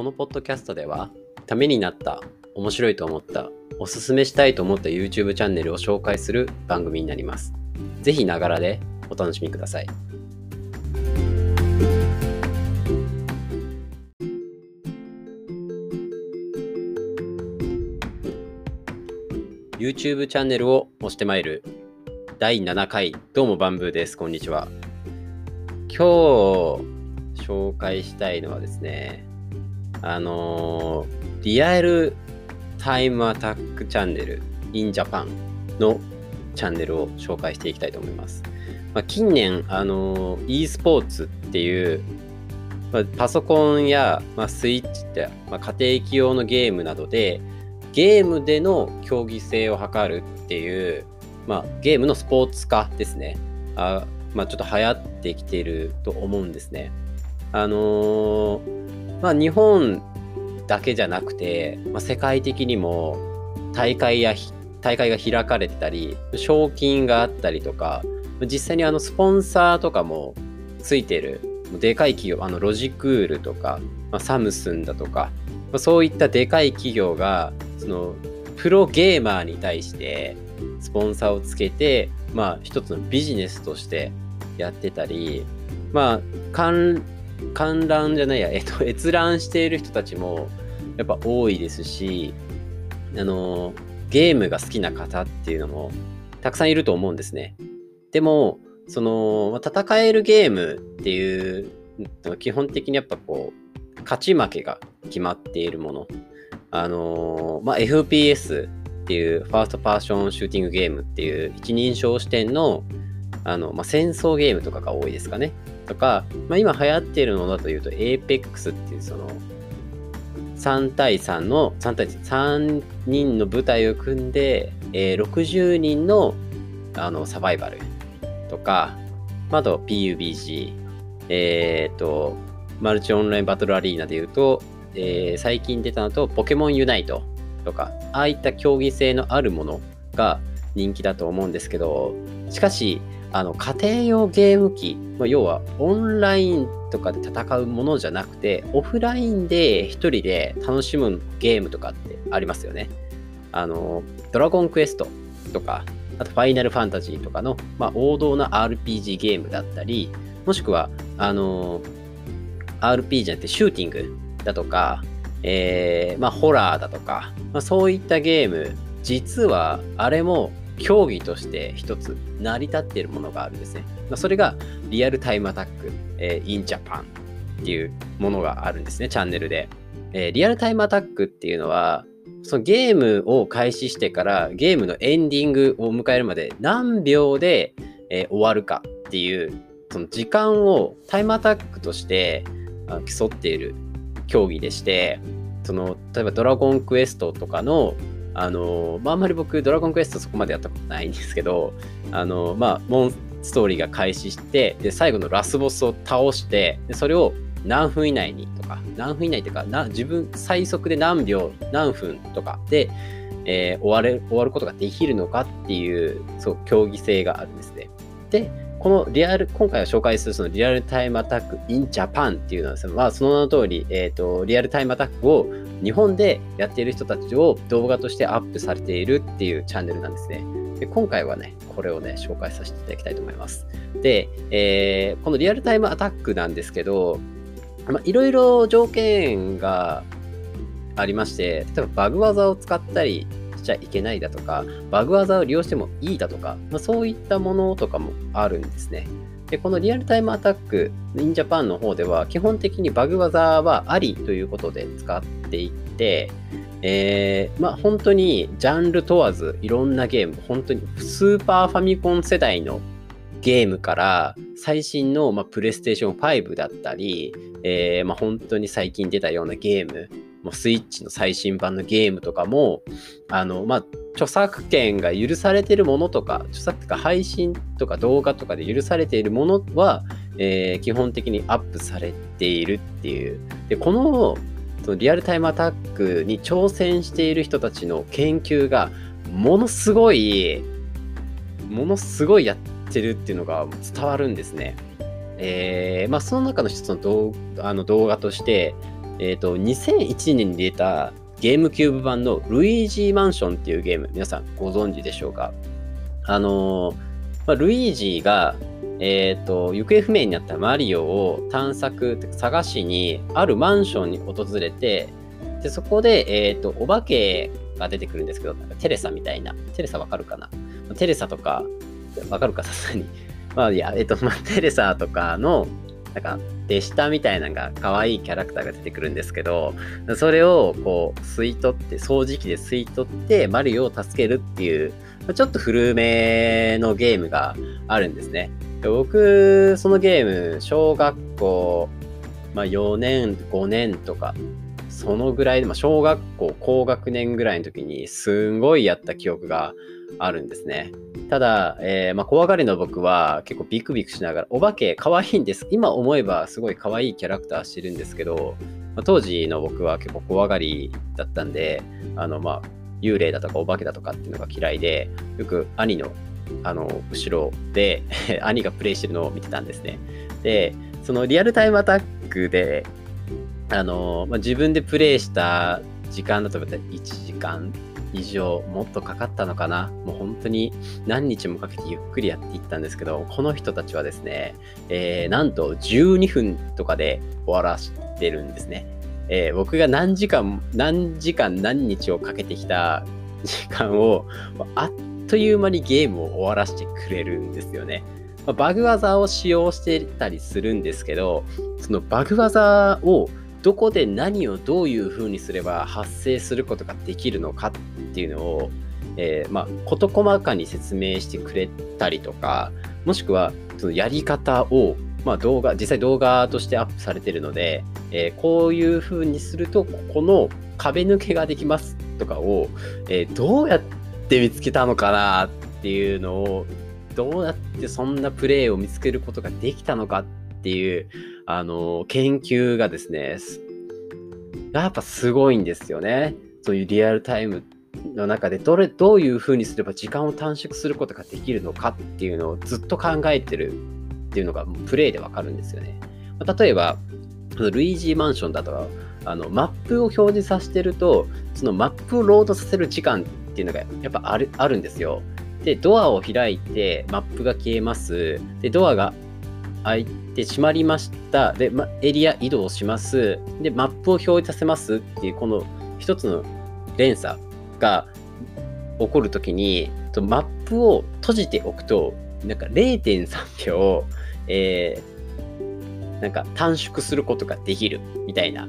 このポッドキャストでは、ためになった、面白いと思った、おすすめしたいと思った YouTube チャンネルを紹介する番組になります。ぜひながらでお楽しみください。YouTube チャンネルを押してまいる第7回どうもバンブーですこんにちは今日紹介したいのはですねあのー、リアルタイムアタックチャンネル in Japan のチャンネルを紹介していきたいと思います、まあ、近年あのー、e スポーツっていうまあ、パソコンや、まあ、スイッチって、まあ、家庭機用のゲームなどでゲームでの競技性を図るっていう、まあ、ゲームのスポーツ化ですね。あまあ、ちょっと流行ってきてると思うんですね。あのー、まあ、日本だけじゃなくて、まあ、世界的にも大会や大会が開かれてたり、賞金があったりとか、実際にあのスポンサーとかもついてる、でかい企業、あのロジクールとか、まあ、サムスンだとか、まあ、そういったでかい企業がそのプロゲーマーに対してスポンサーをつけて、まあ一つのビジネスとしてやってたり、まあ観覧じゃないや、えっと、閲覧している人たちもやっぱ多いですし、あの、ゲームが好きな方っていうのもたくさんいると思うんですね。でも、その、戦えるゲームっていうのは基本的にやっぱこう、勝ち負けが決まっているものあの、まあ、FPS っていうファーストパーションシューティングゲームっていう一人称視点のあの、まあ、戦争ゲームとかが多いですかね。とか、まあ、今流行っているのだというと Apex っていうその3対3の3対3人の部隊を組んで、えー、60人のあのサバイバルとか、あと PUBG、えっ、ー、と、マルチオンラインバトルアリーナで言うと、えー、最近出たのと、ポケモンユナイトとか、ああいった競技性のあるものが人気だと思うんですけど、しかし、あの家庭用ゲーム機、まあ、要はオンラインとかで戦うものじゃなくて、オフラインで一人で楽しむゲームとかってありますよね。あの、ドラゴンクエストとか、あとファイナルファンタジーとかの、まあ、王道な RPG ゲームだったり、もしくは、あの、RP じゃなくてシューティングだとか、えー、まあ、ホラーだとか、まあ、そういったゲーム、実はあれも競技として一つ成り立っているものがあるんですね。ま、それがリアルタイムアタック、えー、in Japan っていうものがあるんですね、チャンネルで。えー、リアルタイムアタックっていうのは、そのゲームを開始してからゲームのエンディングを迎えるまで何秒で、えー、終わるかっていうその時間をタイムアタックとして競っている競技でして、その、例えばドラゴンクエストとかの、あの、まあ、あんまり僕、ドラゴンクエストそこまでやったことないんですけど、あの、まあ、モンストーリーが開始して、で、最後のラスボスを倒して、でそれを何分以内にとか、何分以内というか、な自分最速で何秒、何分とかで、えー、終われ終わることができるのかっていう、そう、競技性があるんですね。で、このリアル、今回は紹介するそのリアルタイムアタック in Japan っていうのはですね、まあその名の通り、えっ、ー、と、リアルタイムアタックを日本でやっている人たちを動画としてアップされているっていうチャンネルなんですね。で今回はね、これをね、紹介させていただきたいと思います。で、えー、このリアルタイムアタックなんですけど、まあ、いろいろ条件がありまして、例えばバグ技を使ったりしちゃいけないだとか、バグ技を利用してもいいだとか、まあ、そういったものとかもあるんですね。で、このリアルタイムアタック、インジャパンの方では、基本的にバグ技はありということで使っていて、えー、まあ本当にジャンル問わずいろんなゲーム、本当にスーパーファミコン世代のゲームから最新の、まあ、プレイステーション5だったり、えー、まあ、本当に最近出たようなゲーム、もうスイッチの最新版のゲームとかも、あの、まあ、著作権が許されているものとか、著作権が配信とか動画とかで許されているものは、えー、基本的にアップされているっていう。で、この、そのリアルタイムアタックに挑戦している人たちの研究が、ものすごい、ものすごいやってるっていうのが伝わるんですね。えー、まあ、その中の一つの動あの動画として、えっ、ー、と、2001年に出たゲームキューブ版のルイージーマンションっていうゲーム、皆さんご存知でしょうか？あのー、まあ、ルイージーが、えっ、ー、と、行方不明になったマリオを探索、探しに、あるマンションに訪れて、で、そこで、えっ、と、お化けが出てくるんですけど、なんかテレサみたいな。テレサわかるかな？テレサとか、わかるか？さすがに。まあ、いや、えっ、と、まあ、テレサとかの、なんか、手下みたいなのが可愛いキャラクターが出てくるんですけど、それをこう、吸い取って、掃除機で吸い取って、マリオを助けるっていう、ちょっと古めのゲームがあるんですね。僕、そのゲーム、小学校、まあ、4年、5年とかそのぐらいで、まあ、小学校高学年ぐらいの時にすんごいやった記憶があるんですね。ただ、えー、まあ、怖がりの僕は結構ビクビクしながら、お化け可愛いんです。今思えばすごい可愛いキャラクターしてるんですけど、まあ、当時の僕は結構怖がりだったんで、あの、まあ、幽霊だとかお化けだとかっていうのが嫌いで、よく兄のあの後ろで 兄がプレイしてるのを見てたんですね。で、そのリアルタイムアタックであの、まあ、自分でプレイした時間だと1時間以上もっとかかったのかな。もう本当に何日もかけてゆっくりやっていったんですけどこの人たちはですね、えー、なんと12分とかで終わらせてるんですね、えー、僕が何時間何時間何日をかけてきた時間をあっという間にゲームを終わらせてくれるんですよね。バグ技を使用してたりするんですけどそのバグ技をどこで何をどういうふうにすれば発生することができるのかっていうのを、えー、まあ、事細かに説明してくれたりとか、もしくはそのやり方を、まあ、動画、実際動画としてアップされてるので、えー、こういうふうにすると、ここの壁抜けができますとかを、えー、どうやって見つけたのかなっていうのを、どうやってそんなプレイを見つけることができたのかっていう、あの、研究がですね、やっぱすごいんですよね。そういうリアルタイムの中でどれ、どういうふうにすれば時間を短縮することができるのかっていうのをずっと考えてるっていうのがプレイでわかるんですよね。例えば、ルイージーマンションだとあのマップを表示させてると、そのマップをロードさせる時間っていうのがやっぱあるあるんですよ。で、ドアを開いてマップが消えます。で、ドアが開いて閉まりました。で、ま、エリア移動します。で、マップを表示させますっていう、この一つの連鎖が起こるときに、マップを閉じておくと、なんか0.3秒、えー、なんか短縮することができるみたいな。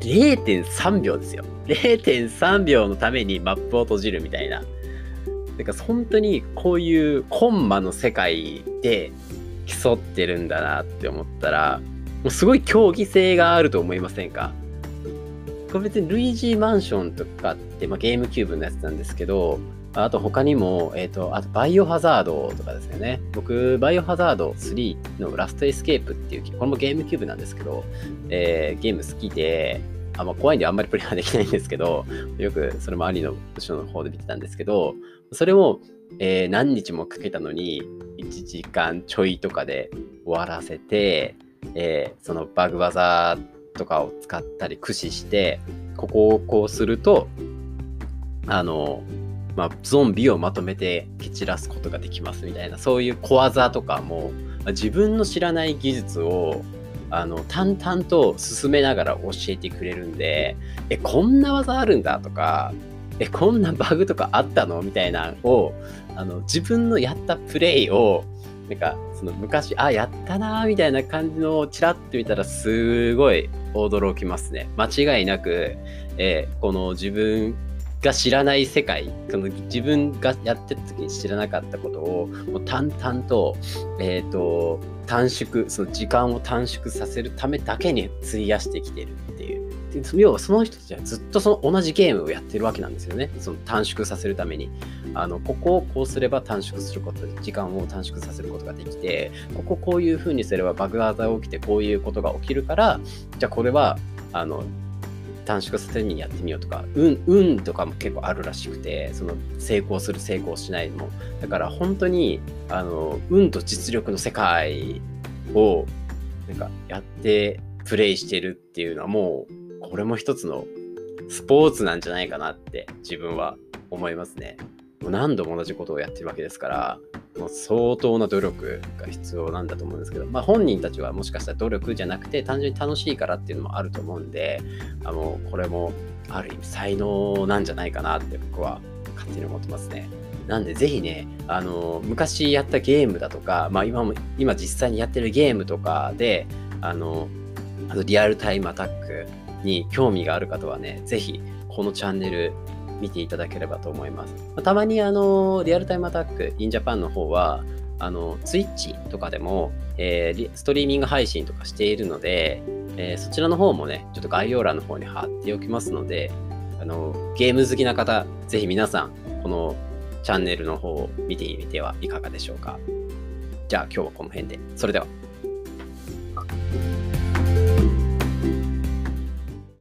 0.3秒ですよ。0.3秒のためにマップを閉じるみたいな。なんか本当にこういうコンマの世界で競ってるんだなって思ったら、もうすごい競技性があると思いませんか？これ別にルイージーマンションとかって、まあ、ゲームキューブのやつなんですけど、あと他にも、えっ、ー、と、あとバイオハザードとかですよね。僕、バイオハザード3のラストエスケープっていう、これもゲームキューブなんですけど、えー、ゲーム好きで、あまあ、怖いんであんまりプレイはできないんですけど、よくそれも兄の後ろの方で見てたんですけど、それも、えー、何日もかけたのに、1時間ちょいとかで終わらせて、えー、そのバグ技とかを使ったり駆使して、ここをこうすると、あの、まあ、ゾンビをまとめて蹴散らすことができますみたいな、そういう小技とかも、自分の知らない技術をあの淡々と進めながら教えてくれるんで、え、こんな技あるんだとか、え、こんなバグとかあったの？みたいなのを、あの、自分のやったプレイを、なんか、その昔、あ、やったなみたいな感じのをチラッと見たら、すごい驚きますね。間違いなく、えー、この自分が知らない世界、この自分がやってた時に知らなかったことを、もう淡々と、えっ、ー、と、短縮、その時間を短縮させるためだけに費やしてきてる。要はその人たちはずっとその同じゲームをやってるわけなんですよね。その短縮させるために。あの、ここをこうすれば短縮すること、時間を短縮させることができて、こここういう風にすればバグ技が起きてこういうことが起きるから、じゃあこれは、あの、短縮させるにやってみようとか、運、運とかも結構あるらしくて、その成功する成功しないも。だから本当に、あの、運と実力の世界を、なんかやってプレイしてるっていうのはもう、これも一つのスポーツなんじゃないかなって自分は思いますね。もう何度も同じことをやってるわけですから、もう相当な努力が必要なんだと思うんですけど、まあ、本人たちはもしかしたら努力じゃなくて単純に楽しいからっていうのもあると思うんであのこれもある意味才能なんじゃないかなって僕は勝手に思ってますね。なんでぜひね、あの昔やったゲームだとか、まあ、今も今実際にやってるゲームとかであのあのリアルタイムアタックに興味がある方はね、ぜひこのチャンネル見ていただければと思います。ま、たまにあの、リアルタイムアタック、インジャパンの方は、あの、ツイッチとかでも、えー、ストリーミング配信とかしているので、えー、そちらの方もね、ちょっと概要欄の方に貼っておきますので、あの、ゲーム好きな方、ぜひ皆さん、このチャンネルの方を見てみてはいかがでしょうか。じゃあ今日はこの辺で。それでは。